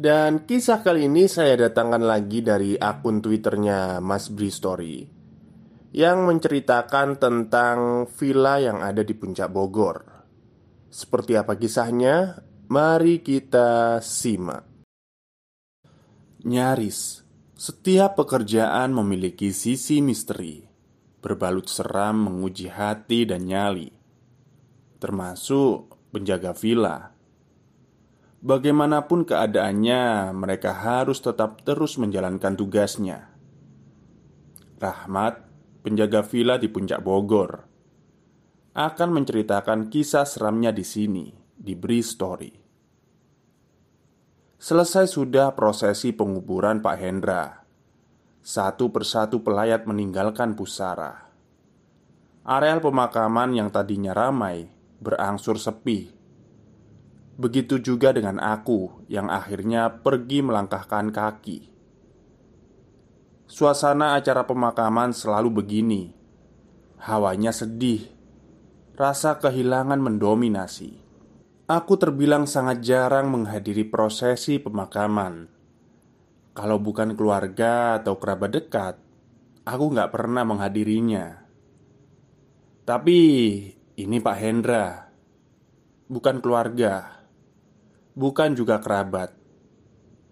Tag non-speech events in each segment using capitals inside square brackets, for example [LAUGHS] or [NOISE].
dan kisah kali ini saya datangkan lagi dari akun twitternya Mas Bri Story Yang menceritakan tentang villa yang ada di puncak Bogor. Seperti apa kisahnya? Mari kita simak. Nyaris Setiap pekerjaan memiliki sisi misteri. Berbalut seram menguji hati dan nyali. Termasuk penjaga villa Bagaimanapun keadaannya, mereka harus tetap terus menjalankan tugasnya. Rahmat, penjaga villa di Puncak Bogor, akan menceritakan kisah seramnya di sini, di Bri Story. Selesai sudah prosesi penguburan Pak Hendra. Satu persatu pelayat meninggalkan pusara. Areal pemakaman yang tadinya ramai berangsur sepi Begitu juga dengan aku yang akhirnya pergi melangkahkan kaki. Suasana acara pemakaman selalu begini. Hawanya sedih. Rasa kehilangan mendominasi. Aku terbilang sangat jarang menghadiri prosesi pemakaman. Kalau bukan keluarga atau kerabat dekat, aku nggak pernah menghadirinya. Tapi ini Pak Hendra, bukan keluarga bukan juga kerabat,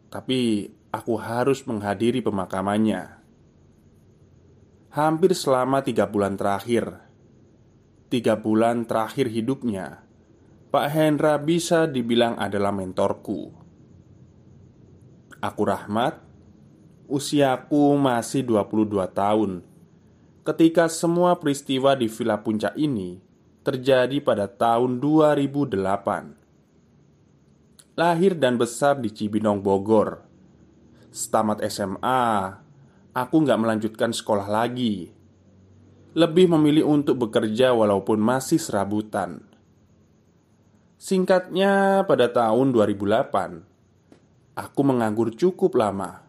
tapi aku harus menghadiri pemakamannya. Hampir selama tiga bulan terakhir, tiga bulan terakhir hidupnya, Pak Hendra bisa dibilang adalah mentorku. Aku Rahmat, usiaku masih 22 tahun ketika semua peristiwa di Villa Puncak ini terjadi pada tahun 2008 lahir dan besar di Cibinong, Bogor. Setamat SMA, aku nggak melanjutkan sekolah lagi. Lebih memilih untuk bekerja walaupun masih serabutan. Singkatnya, pada tahun 2008, aku menganggur cukup lama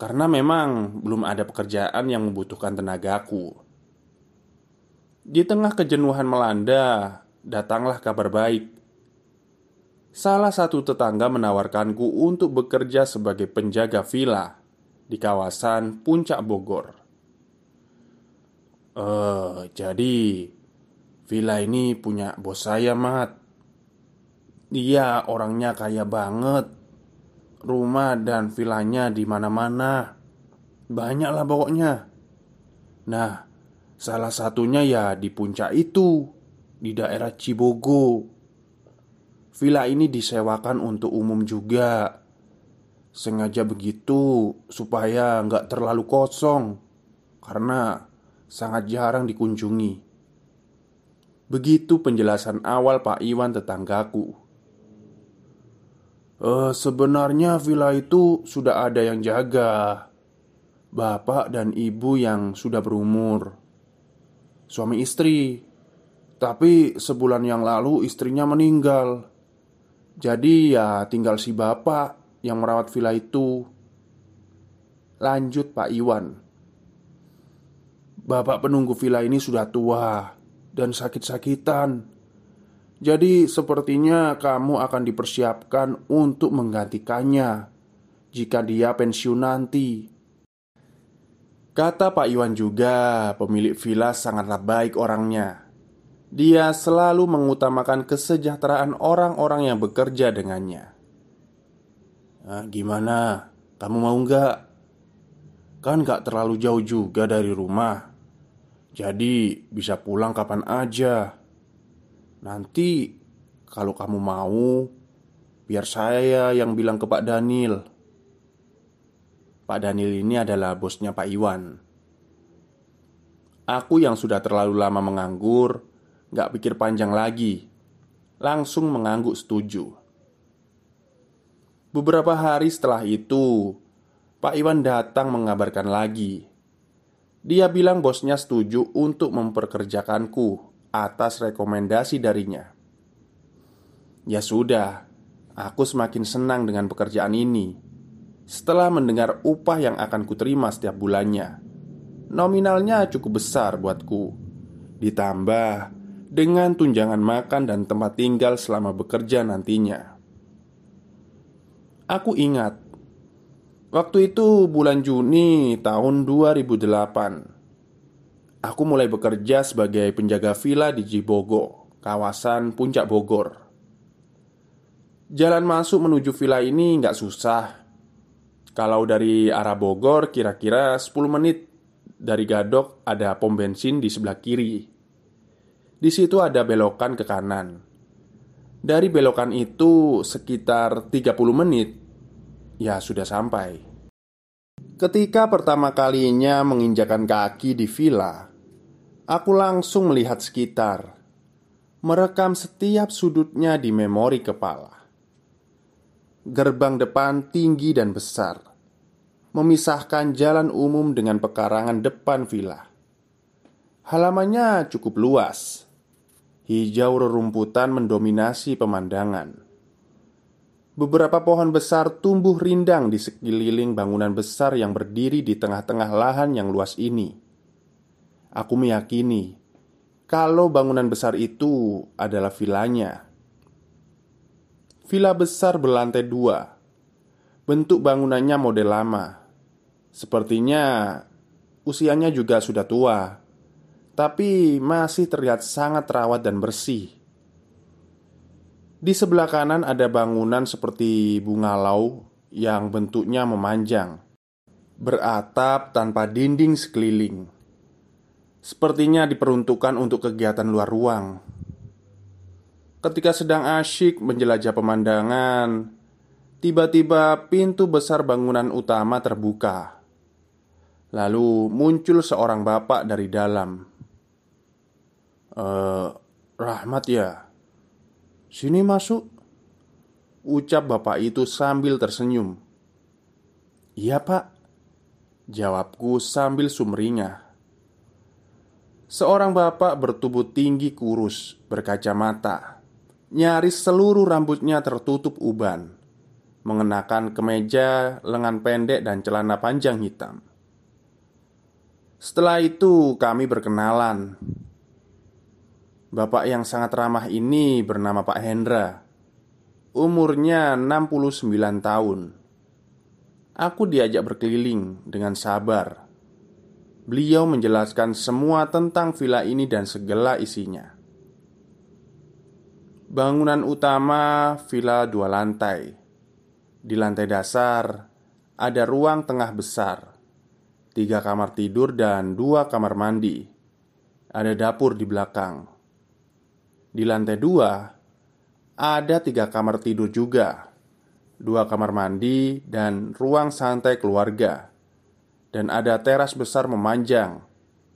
karena memang belum ada pekerjaan yang membutuhkan tenagaku. Di tengah kejenuhan melanda, datanglah kabar baik salah satu tetangga menawarkanku untuk bekerja sebagai penjaga villa di kawasan Puncak Bogor. Eh, uh, jadi villa ini punya bos saya, Mat. Dia orangnya kaya banget. Rumah dan villanya di mana-mana. Banyak lah pokoknya. Nah, salah satunya ya di puncak itu, di daerah Cibogo. Villa ini disewakan untuk umum juga. Sengaja begitu supaya nggak terlalu kosong Karena sangat jarang dikunjungi. Begitu penjelasan awal Pak Iwan tetanggaku. E, Sebenarnya villa itu sudah ada yang jaga Bapak dan ibu yang sudah berumur Suami istri. Tapi sebulan yang lalu istrinya meninggal jadi ya tinggal si bapak yang merawat villa itu. Lanjut Pak Iwan. Bapak penunggu villa ini sudah tua dan sakit-sakitan. Jadi sepertinya kamu akan dipersiapkan untuk menggantikannya Jika dia pensiun nanti. Kata Pak Iwan juga, pemilik villa sangatlah baik orangnya dia selalu mengutamakan kesejahteraan orang-orang yang bekerja dengannya. Nah, gimana? Kamu mau nggak? Kan nggak terlalu jauh juga dari rumah Jadi bisa pulang kapan aja Nanti kalau kamu mau Biar saya yang bilang ke Pak Daniel Pak Daniel ini adalah bosnya Pak Iwan Aku yang sudah terlalu lama menganggur Gak pikir panjang lagi Langsung mengangguk setuju Beberapa hari setelah itu, Pak Iwan datang mengabarkan lagi. Dia bilang bosnya setuju untuk memperkerjakanku atas rekomendasi darinya. Ya sudah, aku semakin senang dengan pekerjaan ini. Setelah mendengar upah yang akan kuterima setiap bulannya, nominalnya cukup besar buatku. Ditambah dengan tunjangan makan dan tempat tinggal selama bekerja nantinya. Aku ingat Waktu itu bulan Juni tahun 2008 Aku mulai bekerja sebagai penjaga villa di Jibogo Kawasan Puncak Bogor. Jalan masuk menuju villa ini nggak susah. Kalau dari arah Bogor kira-kira 10 menit. Dari Gadok ada pom bensin di sebelah kiri Di situ ada belokan ke kanan. Dari belokan itu sekitar 30 menit Ya sudah sampai. Ketika pertama kalinya menginjakan kaki di villa Aku langsung melihat sekitar. Merekam setiap sudutnya di memori kepala. Gerbang depan tinggi dan besar. Memisahkan jalan umum dengan pekarangan depan villa. Halamannya cukup luas Hijau rerumputan mendominasi pemandangan. Beberapa pohon besar tumbuh rindang di sekeliling bangunan besar yang berdiri di tengah-tengah lahan yang luas ini. Aku meyakini kalau bangunan besar itu adalah vilanya. Villa besar berlantai dua. Bentuk bangunannya model lama. Sepertinya usianya juga sudah tua tapi masih terlihat sangat terawat dan bersih. Di sebelah kanan ada bangunan seperti bunga lau yang bentuknya memanjang, beratap tanpa dinding sekeliling. Sepertinya diperuntukkan untuk kegiatan luar ruang. Ketika sedang asyik menjelajah pemandangan, tiba-tiba pintu besar bangunan utama terbuka. Lalu muncul seorang bapak dari dalam Uh, Rahmat ya. Sini masuk. Ucap bapak itu sambil tersenyum. Iya pak. Jawabku sambil sumringah. Seorang bapak bertubuh tinggi kurus Berkacamata. Nyaris seluruh rambutnya tertutup uban Mengenakan kemeja, lengan pendek, dan celana panjang hitam. Setelah itu kami berkenalan Bapak yang sangat ramah ini bernama Pak Hendra. Umurnya 69 tahun. Aku diajak berkeliling dengan sabar. Beliau menjelaskan semua tentang villa ini dan segala isinya. Bangunan utama villa dua lantai. Di lantai dasar ada ruang tengah besar. Tiga kamar tidur dan dua kamar mandi. Ada dapur di belakang di lantai dua ada tiga kamar tidur juga, dua kamar mandi, dan ruang santai keluarga, dan ada teras besar memanjang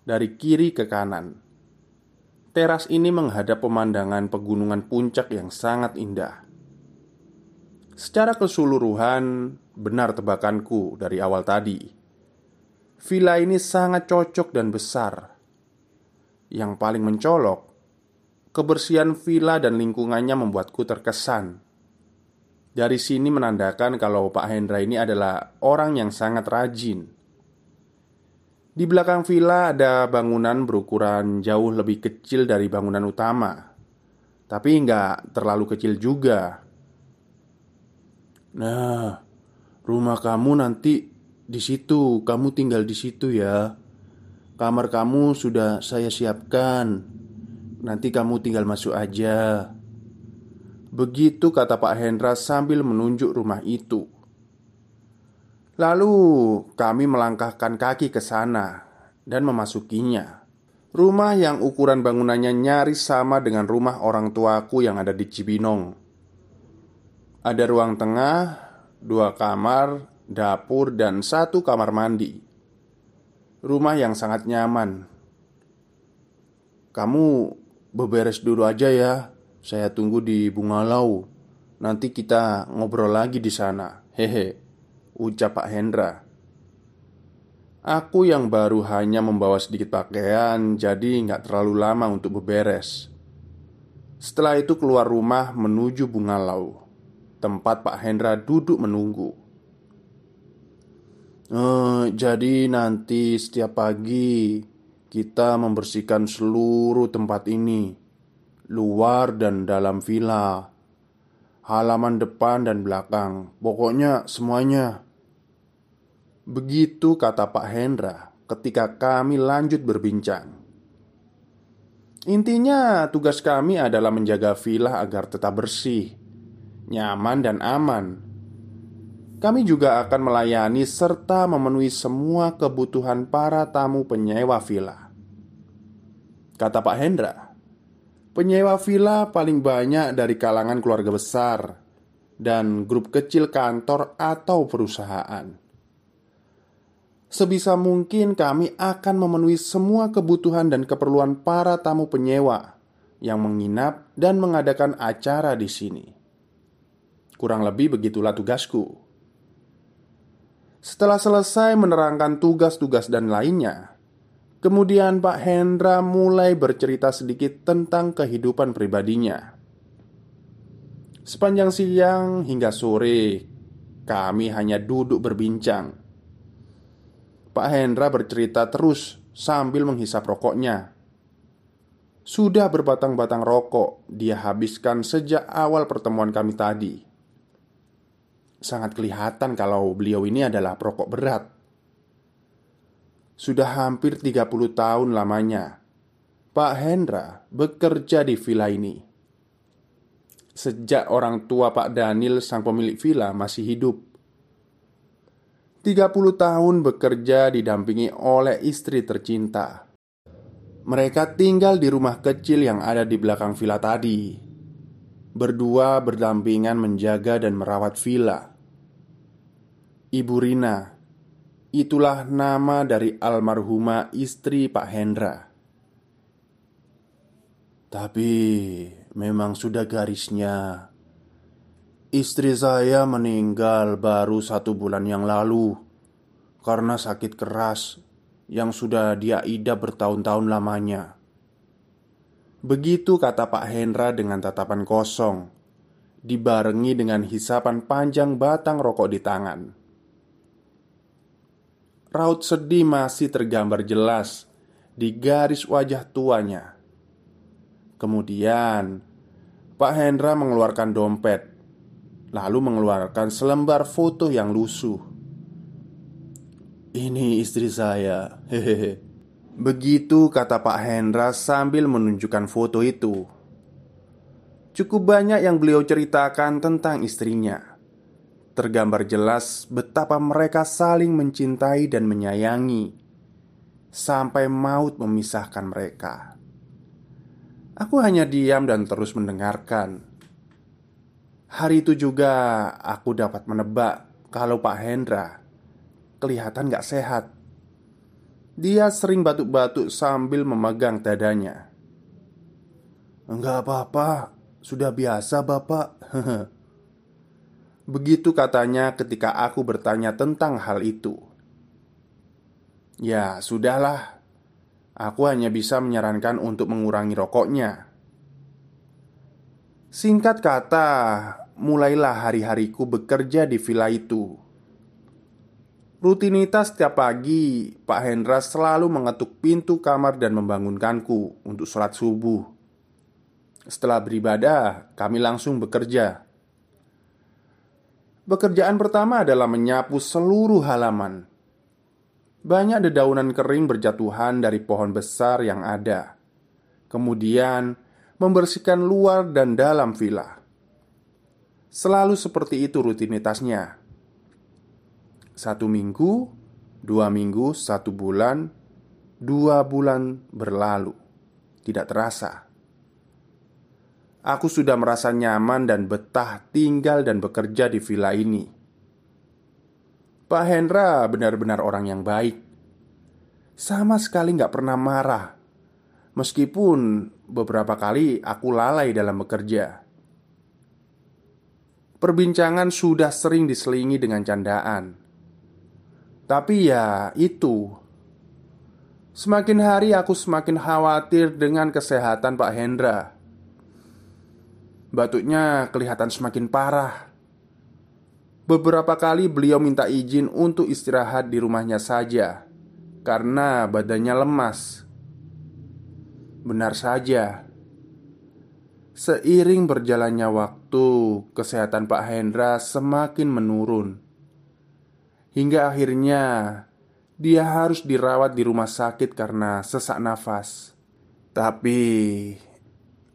dari kiri ke kanan. Teras ini menghadap pemandangan pegunungan puncak yang sangat indah. Secara keseluruhan, benar tebakanku dari awal tadi. Villa ini sangat cocok dan besar. Yang paling mencolok Kebersihan villa dan lingkungannya membuatku terkesan. Dari sini menandakan kalau Pak Hendra ini adalah orang yang sangat rajin. Di belakang villa ada bangunan berukuran jauh lebih kecil dari bangunan utama, tapi nggak terlalu kecil juga. Nah, rumah kamu nanti di situ, kamu tinggal di situ ya. Kamar kamu sudah saya siapkan. Nanti kamu tinggal masuk aja. Begitu kata Pak Hendra sambil menunjuk rumah itu. Lalu kami melangkahkan kaki ke sana dan memasukinya. Rumah yang ukuran bangunannya nyaris sama dengan rumah orang tuaku yang ada di Cibinong. Ada ruang tengah, dua kamar, dapur, dan satu kamar mandi. Rumah yang sangat nyaman. Kamu Beberes dulu aja ya Saya tunggu di Bungalau Nanti kita ngobrol lagi di sana. Hehe, ucap Pak Hendra. Aku yang baru hanya membawa sedikit pakaian, jadi nggak terlalu lama untuk beberes. Setelah itu keluar rumah menuju Bungalau, tempat Pak Hendra duduk menunggu. Uh, jadi nanti setiap pagi kita membersihkan seluruh tempat ini, luar dan dalam villa halaman depan dan belakang, pokoknya semuanya. Begitu kata Pak Hendra ketika kami lanjut berbincang. Intinya, tugas kami adalah menjaga villa agar tetap bersih, nyaman, dan aman. Kami juga akan melayani serta memenuhi semua kebutuhan para tamu penyewa villa. Kata Pak Hendra, Penyewa villa paling banyak dari kalangan keluarga besar dan grup kecil kantor atau perusahaan. Sebisa mungkin kami akan memenuhi semua kebutuhan dan keperluan para tamu penyewa yang menginap dan mengadakan acara di sini. Kurang lebih begitulah tugasku. Setelah selesai menerangkan tugas-tugas dan lainnya, Kemudian Pak Hendra mulai bercerita sedikit tentang kehidupan pribadinya. Sepanjang siang hingga sore, kami hanya duduk berbincang. Pak Hendra bercerita terus sambil menghisap rokoknya. Sudah berbatang-batang rokok dia habiskan sejak awal pertemuan kami tadi. Sangat kelihatan kalau beliau ini adalah perokok berat. Sudah hampir 30 tahun lamanya Pak Hendra bekerja di villa ini. Sejak orang tua Pak Daniel sang pemilik villa masih hidup. 30 tahun bekerja didampingi oleh istri tercinta. Mereka tinggal di rumah kecil yang ada di belakang villa tadi Berdua berdampingan menjaga dan merawat villa Ibu Rina Itulah nama dari almarhumah istri Pak Hendra. Tapi memang sudah garisnya. Istri saya meninggal baru satu bulan yang lalu karena sakit keras yang sudah dia idap bertahun-tahun lamanya. Begitu kata Pak Hendra dengan tatapan kosong, dibarengi dengan hisapan panjang batang rokok di tangan. Raut sedih masih tergambar jelas di garis wajah tuanya. Kemudian, Pak Hendra mengeluarkan dompet, lalu mengeluarkan selembar foto yang lusuh. "Ini istri saya." [LAUGHS] Hehehe. Begitu kata Pak Hendra sambil menunjukkan foto itu. Cukup banyak yang beliau ceritakan tentang istrinya tergambar jelas betapa mereka saling mencintai dan menyayangi sampai maut memisahkan mereka. Aku hanya diam dan terus mendengarkan. Hari itu juga aku dapat menebak kalau Pak Hendra kelihatan gak sehat. Dia sering batuk-batuk sambil memegang dadanya. Enggak apa-apa, sudah biasa, Bapak. [LAUGHS] Begitu katanya ketika aku bertanya tentang hal itu. Ya, sudahlah. Aku hanya bisa menyarankan untuk mengurangi rokoknya. Singkat kata, mulailah hari-hariku bekerja di villa itu. Rutinitas setiap pagi, Pak Hendra selalu mengetuk pintu kamar dan membangunkanku untuk sholat subuh. Setelah beribadah, kami langsung bekerja. Pekerjaan pertama adalah menyapu seluruh halaman. Banyak dedaunan kering berjatuhan dari pohon besar yang ada. Kemudian, membersihkan luar dan dalam villa. Selalu seperti itu rutinitasnya. Satu minggu, dua minggu, satu bulan, dua bulan berlalu, tidak terasa Aku sudah merasa nyaman dan betah tinggal dan bekerja di villa ini. Pak Hendra benar-benar orang yang baik. Sama sekali nggak pernah marah, meskipun beberapa kali aku lalai dalam bekerja. perbincangan sudah sering diselingi dengan candaan. Tapi ya, itu semakin hari aku semakin khawatir dengan kesehatan Pak Hendra. Batuknya kelihatan semakin parah. Beberapa kali beliau minta izin untuk istirahat di rumahnya saja karena badannya lemas. Benar saja, seiring berjalannya waktu, kesehatan Pak Hendra semakin menurun hingga akhirnya dia harus dirawat di rumah sakit karena sesak nafas. Tapi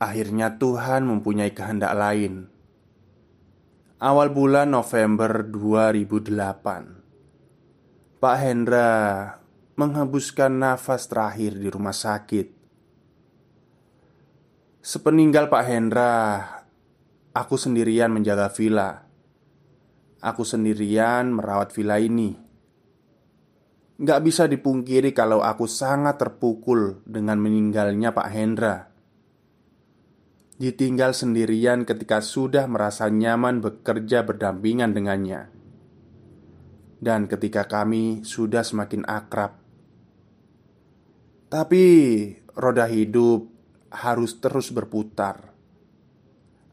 Akhirnya Tuhan mempunyai kehendak lain. Awal bulan November 2008 Pak Hendra menghembuskan nafas terakhir di rumah sakit. Sepeninggal Pak Hendra Aku sendirian menjaga villa Aku sendirian merawat villa ini Gak bisa dipungkiri kalau aku sangat terpukul dengan meninggalnya Pak Hendra ditinggal sendirian ketika sudah merasa nyaman bekerja berdampingan dengannya, dan ketika kami sudah semakin akrab. Tapi roda hidup harus terus berputar.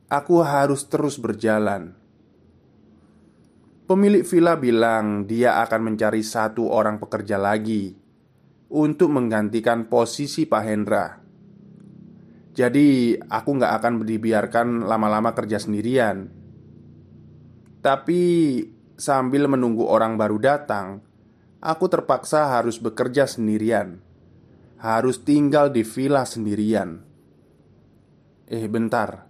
Aku harus terus berjalan. Pemilik villa bilang dia akan mencari satu orang pekerja lagi untuk menggantikan posisi Pak Hendra. Jadi aku nggak akan dibiarkan lama-lama kerja sendirian. Tapi sambil menunggu orang baru datang Aku terpaksa harus bekerja sendirian. Harus tinggal di villa sendirian. Eh bentar.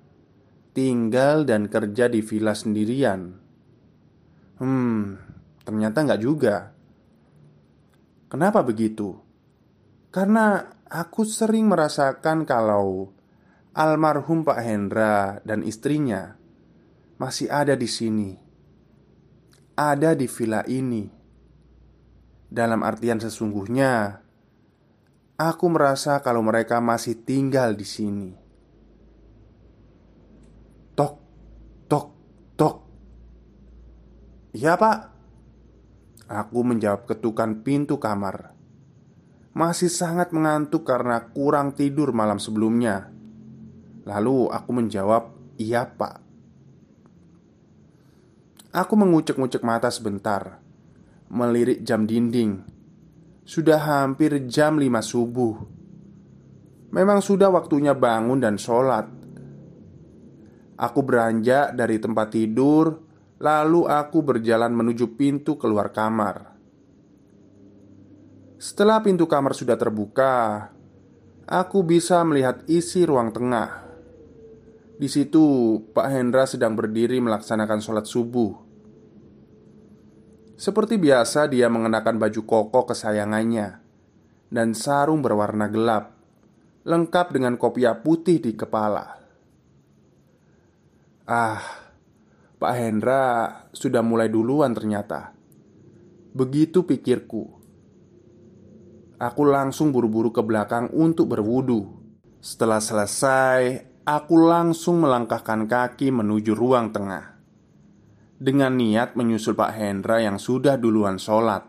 Tinggal dan kerja di villa sendirian Hmm, ternyata nggak juga Kenapa begitu? Karena aku sering merasakan kalau almarhum Pak Hendra dan istrinya masih ada di sini, ada di villa ini. Dalam artian sesungguhnya, aku merasa kalau mereka masih tinggal di sini. Tok, tok, tok. Iya, Pak. Aku menjawab ketukan pintu kamar masih sangat mengantuk karena kurang tidur malam sebelumnya. Lalu aku menjawab, "Iya, Pak." Aku mengucek-ngucek mata sebentar, melirik jam dinding. Sudah hampir jam 5 subuh. Memang sudah waktunya bangun dan sholat. Aku beranjak dari tempat tidur, lalu aku berjalan menuju pintu keluar kamar. Setelah pintu kamar sudah terbuka, aku bisa melihat isi ruang tengah. Di situ, Pak Hendra sedang berdiri melaksanakan sholat subuh. Seperti biasa, dia mengenakan baju koko kesayangannya dan sarung berwarna gelap, lengkap dengan kopiah putih di kepala. Ah, Pak Hendra sudah mulai duluan ternyata. Begitu pikirku. Aku langsung buru-buru ke belakang untuk berwudu. Setelah selesai, aku langsung melangkahkan kaki menuju ruang tengah dengan niat menyusul Pak Hendra yang sudah duluan sholat.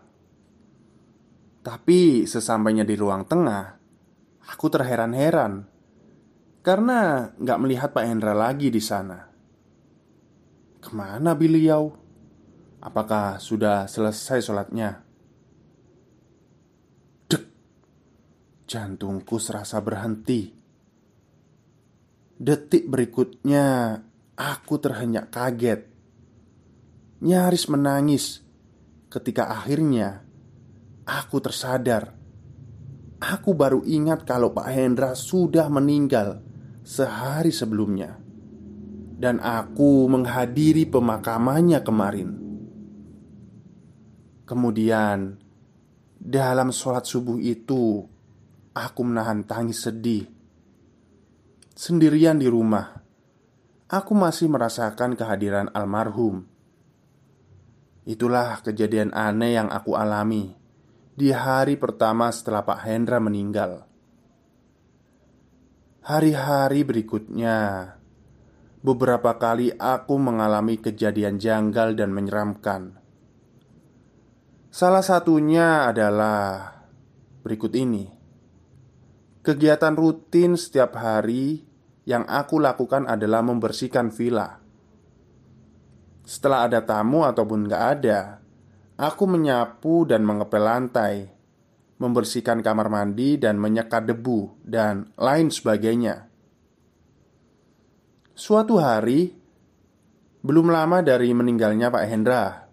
Tapi sesampainya di ruang tengah, aku terheran-heran karena nggak melihat Pak Hendra lagi di sana. Ke mana beliau? Apakah sudah selesai sholatnya? Jantungku serasa berhenti. Detik berikutnya, aku terhenyak kaget, nyaris menangis ketika akhirnya aku tersadar. Aku baru ingat kalau Pak Hendra sudah meninggal sehari sebelumnya, dan aku menghadiri pemakamannya kemarin. Kemudian, dalam sholat subuh itu, Aku menahan tangis sedih. Sendirian di rumah Aku masih merasakan kehadiran almarhum. Itulah kejadian aneh yang aku alami Di hari pertama setelah Pak Hendra meninggal. Hari-hari berikutnya beberapa kali aku mengalami kejadian janggal dan menyeramkan. Salah satunya adalah berikut ini: kegiatan rutin setiap hari yang aku lakukan adalah membersihkan villa. Setelah ada tamu ataupun gak ada, aku menyapu dan mengepel lantai, membersihkan kamar mandi dan menyekat debu, dan lain sebagainya. Suatu hari, belum lama dari meninggalnya Pak Hendra,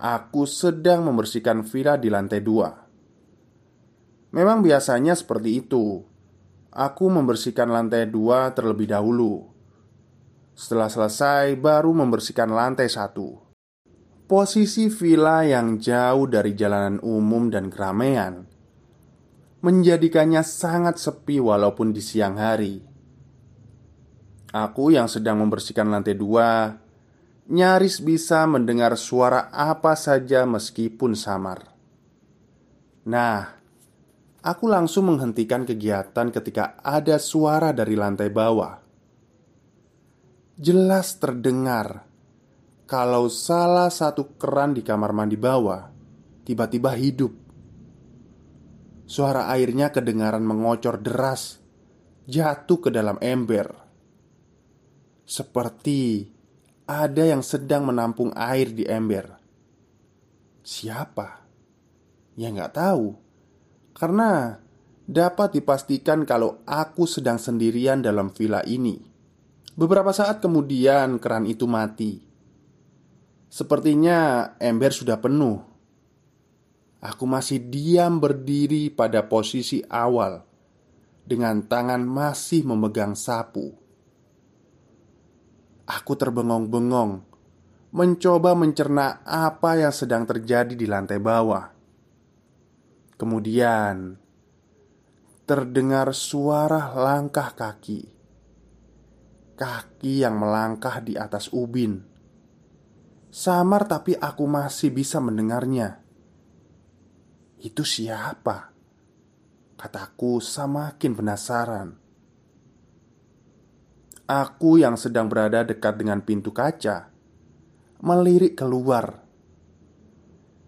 aku sedang membersihkan villa di lantai dua. Memang biasanya seperti itu. Aku membersihkan lantai dua terlebih dahulu setelah selesai, baru membersihkan lantai satu. Posisi villa yang jauh dari jalanan umum dan keramaian menjadikannya sangat sepi walaupun di siang hari. Aku yang sedang membersihkan lantai dua nyaris bisa mendengar suara apa saja meskipun samar. Nah, aku langsung menghentikan kegiatan ketika ada suara dari lantai bawah jelas terdengar kalau salah satu keran di kamar mandi bawah tiba-tiba hidup. Suara airnya kedengaran mengocor deras, jatuh ke dalam ember. Seperti ada yang sedang menampung air di ember. Siapa? Ya nggak tahu, karena dapat dipastikan kalau aku sedang sendirian dalam villa ini. Beberapa saat kemudian keran itu mati. Sepertinya ember sudah penuh. Aku masih diam berdiri pada posisi awal dengan tangan masih memegang sapu. Aku terbengong-bengong mencoba mencerna apa yang sedang terjadi di lantai bawah. Kemudian terdengar suara langkah kaki kaki yang melangkah di atas ubin. Samar, tapi aku masih bisa mendengarnya. Itu siapa? Kataku semakin penasaran. Aku yang sedang berada dekat dengan pintu kaca melirik keluar.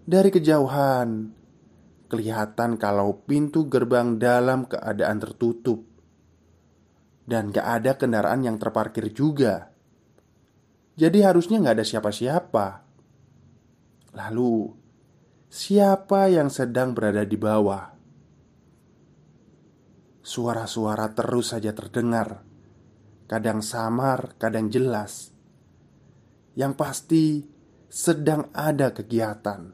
Dari kejauhan, kelihatan kalau pintu gerbang dalam keadaan tertutup dan gak ada kendaraan yang terparkir juga. Jadi harusnya gak ada siapa-siapa. Lalu, siapa yang sedang berada di bawah? Suara-suara terus saja terdengar, kadang samar, kadang jelas. Yang pasti, sedang ada kegiatan.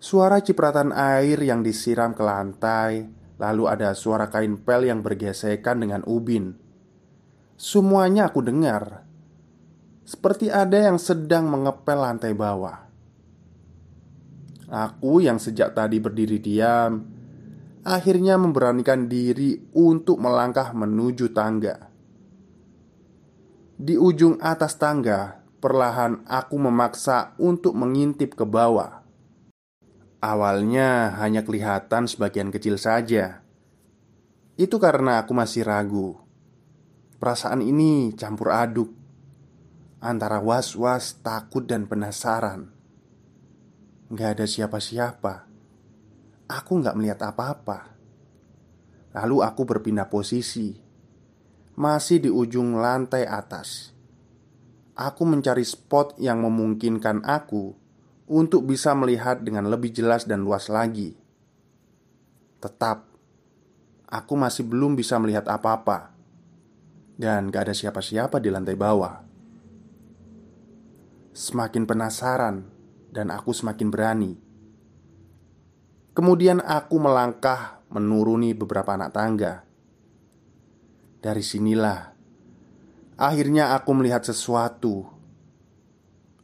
Suara cipratan air yang disiram ke lantai Lalu ada suara kain pel yang bergesekan dengan ubin. Semuanya aku dengar, seperti ada yang sedang mengepel lantai bawah. Aku yang sejak tadi berdiri diam, akhirnya memberanikan diri untuk melangkah menuju tangga. Di ujung atas tangga, perlahan aku memaksa untuk mengintip ke bawah. Awalnya hanya kelihatan sebagian kecil saja. Itu karena aku masih ragu. Perasaan ini campur aduk antara was-was, takut, dan penasaran. Gak ada siapa-siapa. Aku gak melihat apa-apa. Lalu aku berpindah posisi, masih di ujung lantai atas. Aku mencari spot yang memungkinkan aku untuk bisa melihat dengan lebih jelas dan luas lagi. Tetap, aku masih belum bisa melihat apa-apa, dan gak ada siapa-siapa di lantai bawah. Semakin penasaran, dan aku semakin berani. Kemudian aku melangkah menuruni beberapa anak tangga. Dari sinilah akhirnya aku melihat sesuatu.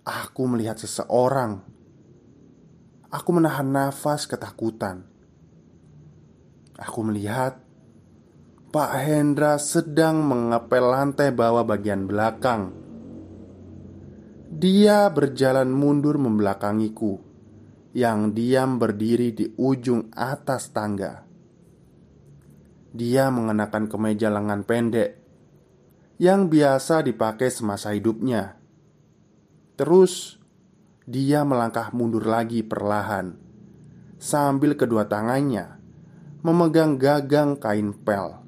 Aku melihat seseorang Aku menahan nafas ketakutan. Aku melihat Pak Hendra sedang mengepel lantai bawah bagian belakang. Dia berjalan mundur membelakangiku yang diam berdiri di ujung atas tangga. Dia mengenakan kemeja lengan pendek yang biasa dipakai semasa hidupnya. Terus dia melangkah mundur lagi perlahan sambil kedua tangannya memegang gagang kain pel.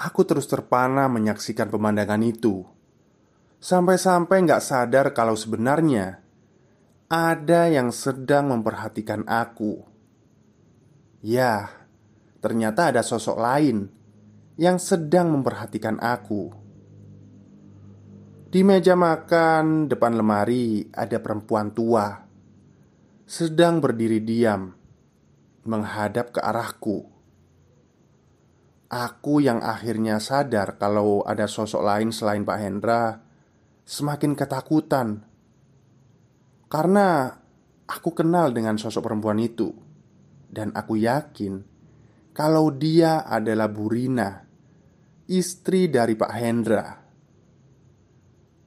Aku terus terpana menyaksikan pemandangan itu. Sampai-sampai nggak sadar kalau sebenarnya ada yang sedang memperhatikan aku. Ya, ternyata ada sosok lain yang sedang memperhatikan aku. Di meja makan depan lemari ada perempuan tua sedang berdiri diam menghadap ke arahku. Aku yang akhirnya sadar kalau ada sosok lain selain Pak Hendra semakin ketakutan karena aku kenal dengan sosok perempuan itu dan aku yakin kalau dia adalah Burina, istri dari Pak Hendra.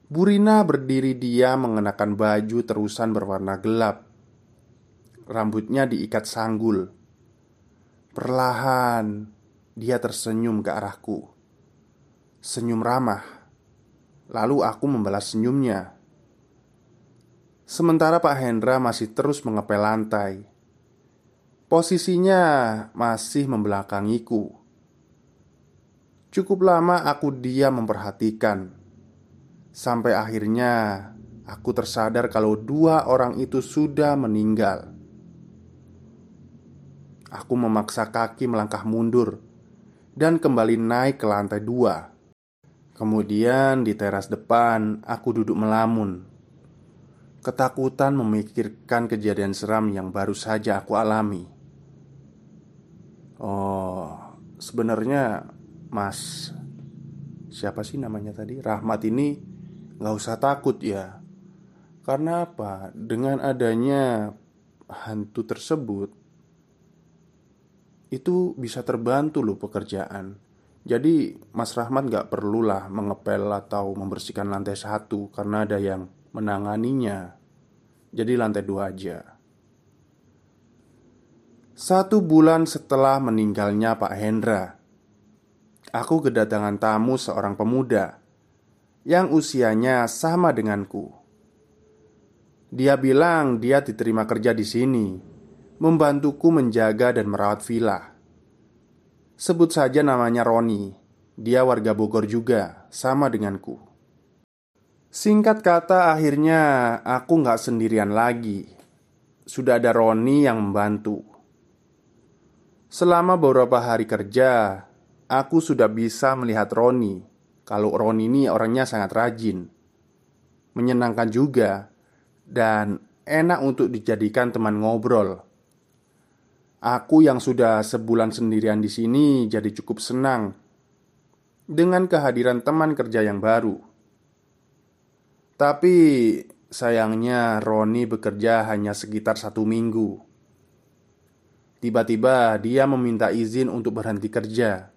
Burina berdiri dia mengenakan baju terusan berwarna gelap. Rambutnya diikat sanggul. Perlahan dia tersenyum ke arahku. Senyum ramah. Lalu aku membalas senyumnya. Sementara Pak Hendra masih terus mengepel lantai. Posisinya masih membelakangiku. Cukup lama aku diam memperhatikan, sampai akhirnya aku tersadar kalau dua orang itu sudah meninggal. Aku memaksa kaki melangkah mundur dan kembali naik ke lantai dua. Kemudian di teras depan, aku duduk melamun Ketakutan memikirkan kejadian seram yang baru saja aku alami. Oh, sebenarnya Mas Siapa sih namanya tadi? Rahmat ini nggak usah takut ya Karena apa? Dengan adanya hantu tersebut Itu bisa terbantu loh pekerjaan Jadi Mas Rahmat nggak perlulah mengepel atau membersihkan lantai satu Karena ada yang menanganinya. Jadi lantai dua aja. Satu bulan setelah meninggalnya Pak Hendra, aku kedatangan tamu seorang pemuda yang usianya sama denganku. Dia bilang dia diterima kerja di sini, membantuku menjaga dan merawat villa. Sebut saja namanya Roni. Dia warga Bogor juga, sama denganku. Singkat kata, akhirnya aku nggak sendirian lagi. Sudah ada Roni yang membantu. Selama beberapa hari kerja, aku sudah bisa melihat Roni. Kalau Roni ini orangnya sangat rajin, menyenangkan juga, dan enak untuk dijadikan teman ngobrol. Aku yang sudah sebulan sendirian di sini jadi cukup senang dengan kehadiran teman kerja yang baru. Tapi sayangnya Roni bekerja hanya sekitar satu minggu. Tiba-tiba dia meminta izin untuk berhenti kerja.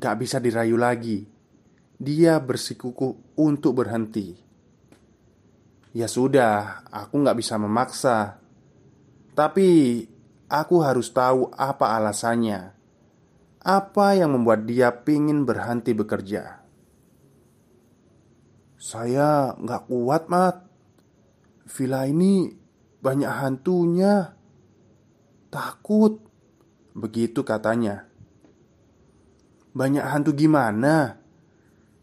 Gak bisa dirayu lagi. Dia bersikukuh untuk berhenti. Ya sudah, aku gak bisa memaksa. Tapi aku harus tahu apa alasannya. Apa yang membuat dia ingin berhenti bekerja saya nggak kuat, Mat. Villa ini banyak hantunya. Takut. Begitu katanya. Banyak hantu gimana?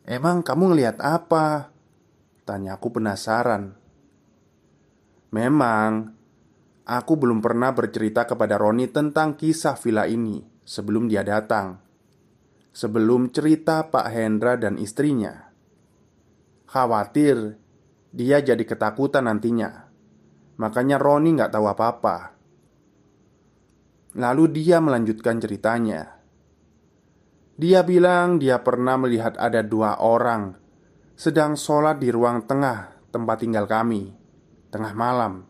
Emang kamu ngelihat apa? Tanya aku penasaran. Memang, aku belum pernah bercerita kepada Roni tentang kisah villa ini sebelum dia datang. Sebelum cerita Pak Hendra dan istrinya. Khawatir dia jadi ketakutan nantinya. Makanya Roni nggak tahu apa-apa. Lalu dia melanjutkan ceritanya. Dia bilang dia pernah melihat ada dua orang Sedang sholat di ruang tengah tempat tinggal kami Tengah malam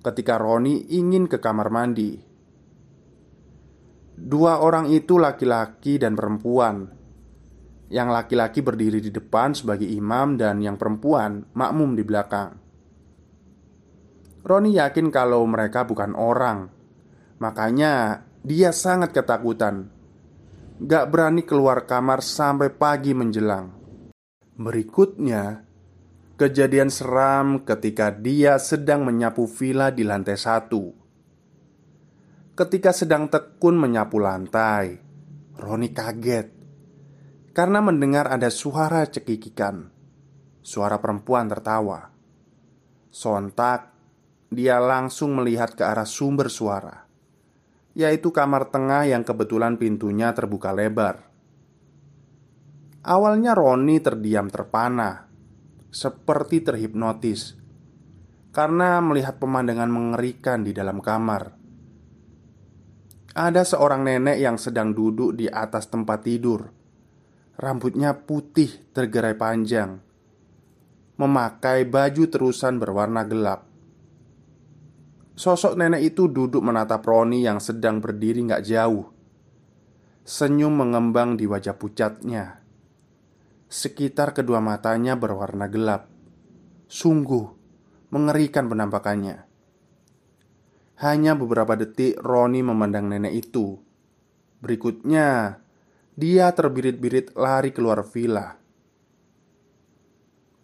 Ketika Roni ingin ke kamar mandi. Dua orang itu laki-laki dan perempuan yang laki-laki berdiri di depan sebagai imam dan yang perempuan makmum di belakang. Roni yakin kalau mereka bukan orang, makanya dia sangat ketakutan. Gak berani keluar kamar sampai pagi menjelang Berikutnya Kejadian seram ketika dia sedang menyapu villa di lantai satu Ketika sedang tekun menyapu lantai Roni kaget Karena mendengar ada suara cekikikan Suara perempuan tertawa Sontak Dia langsung melihat ke arah sumber suara yaitu kamar tengah yang kebetulan pintunya terbuka lebar. Awalnya Roni terdiam terpana, seperti terhipnotis, karena melihat pemandangan mengerikan di dalam kamar. Ada seorang nenek yang sedang duduk di atas tempat tidur. Rambutnya putih tergerai panjang, memakai baju terusan berwarna gelap. Sosok nenek itu duduk menatap Roni yang sedang berdiri nggak jauh. Senyum mengembang di wajah pucatnya. Sekitar kedua matanya berwarna gelap. Sungguh mengerikan penampakannya. Hanya beberapa detik Roni memandang nenek itu. Berikutnya, dia terbirit-birit lari keluar villa.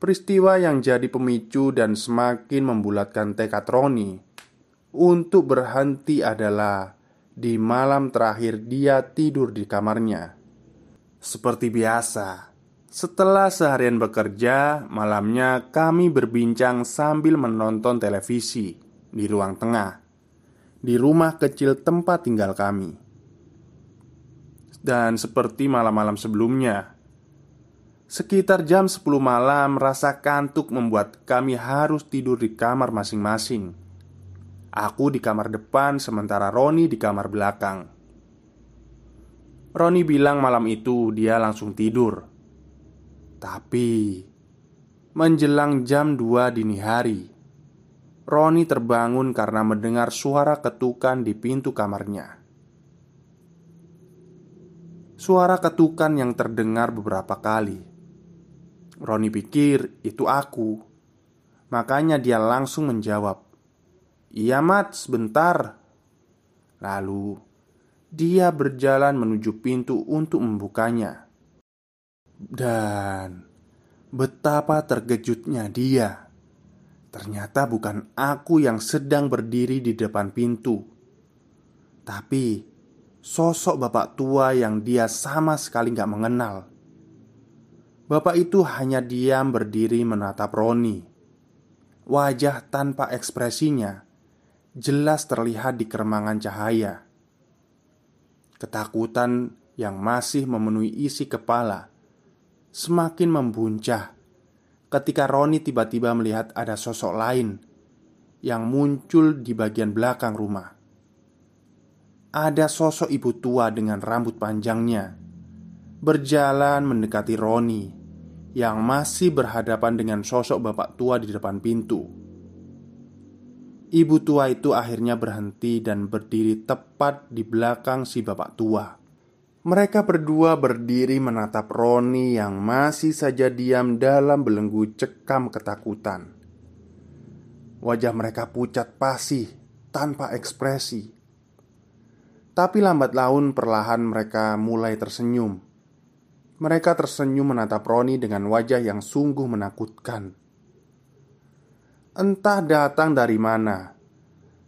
Peristiwa yang jadi pemicu dan semakin membulatkan tekad Roni untuk berhenti adalah di malam terakhir dia tidur di kamarnya. Seperti biasa, setelah seharian bekerja, malamnya kami berbincang sambil menonton televisi di ruang tengah, di rumah kecil tempat tinggal kami. Dan seperti malam-malam sebelumnya, sekitar jam 10 malam, rasa kantuk membuat kami harus tidur di kamar masing-masing Aku di kamar depan, sementara Roni di kamar belakang. Roni bilang malam itu dia langsung tidur. Tapi menjelang jam 2 dini hari, Roni terbangun karena mendengar suara ketukan di pintu kamarnya. Suara ketukan yang terdengar beberapa kali. Roni pikir itu aku. Makanya dia langsung menjawab, Iya mat, sebentar Lalu Dia berjalan menuju pintu untuk membukanya Dan Betapa terkejutnya dia Ternyata bukan aku yang sedang berdiri di depan pintu Tapi Sosok bapak tua yang dia sama sekali gak mengenal Bapak itu hanya diam berdiri menatap Roni Wajah tanpa ekspresinya jelas terlihat di keremangan cahaya. Ketakutan yang masih memenuhi isi kepala semakin membuncah ketika Roni tiba-tiba melihat ada sosok lain yang muncul di bagian belakang rumah. Ada sosok ibu tua dengan rambut panjangnya berjalan mendekati Roni yang masih berhadapan dengan sosok bapak tua di depan pintu. Ibu tua itu akhirnya berhenti dan berdiri tepat di belakang si bapak tua. Mereka berdua berdiri menatap Roni yang masih saja diam dalam belenggu cekam ketakutan. Wajah mereka pucat pasih tanpa ekspresi. Tapi lambat laun perlahan mereka mulai tersenyum. Mereka tersenyum menatap Roni dengan wajah yang sungguh menakutkan. Entah datang dari mana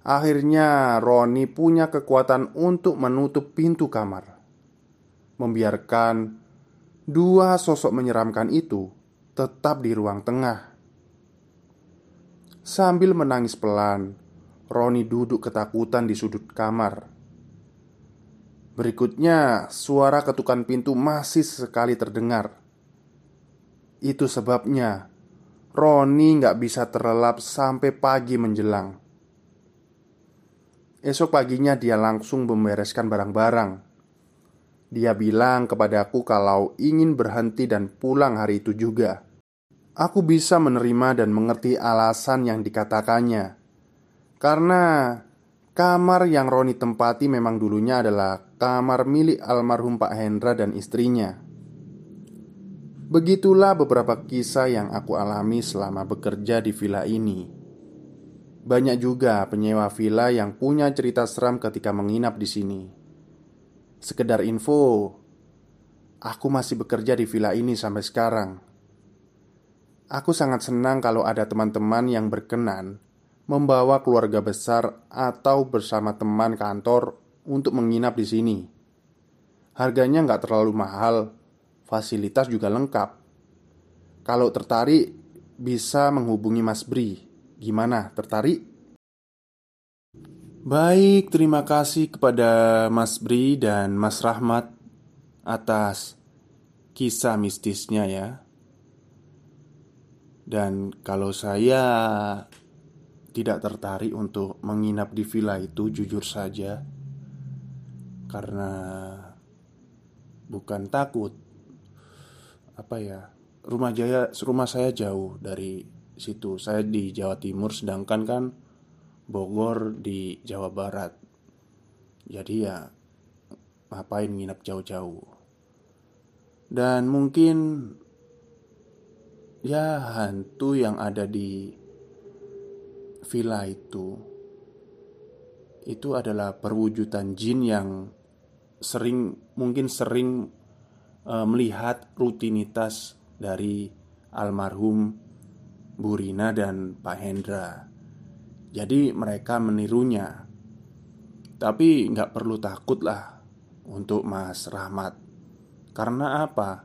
Akhirnya Roni punya kekuatan untuk menutup pintu kamar Membiarkan Dua sosok menyeramkan itu Tetap di ruang tengah Sambil menangis pelan Roni duduk ketakutan di sudut kamar Berikutnya, suara ketukan pintu masih sekali terdengar. Itu sebabnya Roni nggak bisa terlelap sampai pagi menjelang. Esok paginya dia langsung membereskan barang-barang. Dia bilang kepadaku kalau ingin berhenti dan pulang hari itu juga. Aku bisa menerima dan mengerti alasan yang dikatakannya, karena kamar yang Roni tempati memang dulunya adalah kamar milik almarhum Pak Hendra dan istrinya. Begitulah beberapa kisah yang aku alami selama bekerja di villa ini. Banyak juga penyewa villa yang punya cerita seram ketika menginap di sini. Sekedar info, aku masih bekerja di villa ini sampai sekarang. Aku sangat senang kalau ada teman-teman yang berkenan membawa keluarga besar atau bersama teman kantor untuk menginap di sini. Harganya nggak terlalu mahal, fasilitas juga lengkap. Kalau tertarik, bisa menghubungi Mas Bri. Gimana, tertarik? Baik, terima kasih kepada Mas Bri dan Mas Rahmat atas kisah mistisnya ya. Dan kalau saya tidak tertarik untuk menginap di villa itu jujur saja. Karena bukan takut. Apa ya? Rumah jaya, rumah saya jauh dari situ. Saya di Jawa Timur sedangkan kan Bogor di Jawa Barat. Jadi ya Ngapain nginap jauh-jauh? Dan mungkin Ya hantu yang ada di villa itu itu adalah perwujudan jin yang sering mungkin sering e, melihat rutinitas dari almarhum Bu Rina dan Pak Hendra. Jadi mereka menirunya. Tapi nggak perlu takut lah untuk Mas Rahmat. Karena apa?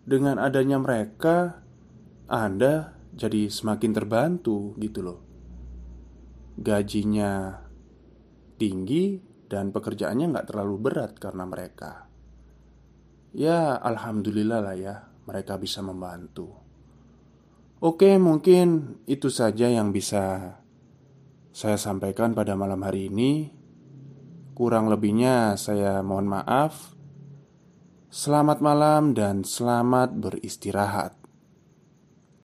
Dengan adanya mereka, Anda jadi semakin terbantu gitu loh gajinya tinggi dan pekerjaannya nggak terlalu berat karena mereka. Ya, alhamdulillah lah ya, mereka bisa membantu. Oke, mungkin itu saja yang bisa saya sampaikan pada malam hari ini. Kurang lebihnya, saya mohon maaf. Selamat malam dan selamat beristirahat.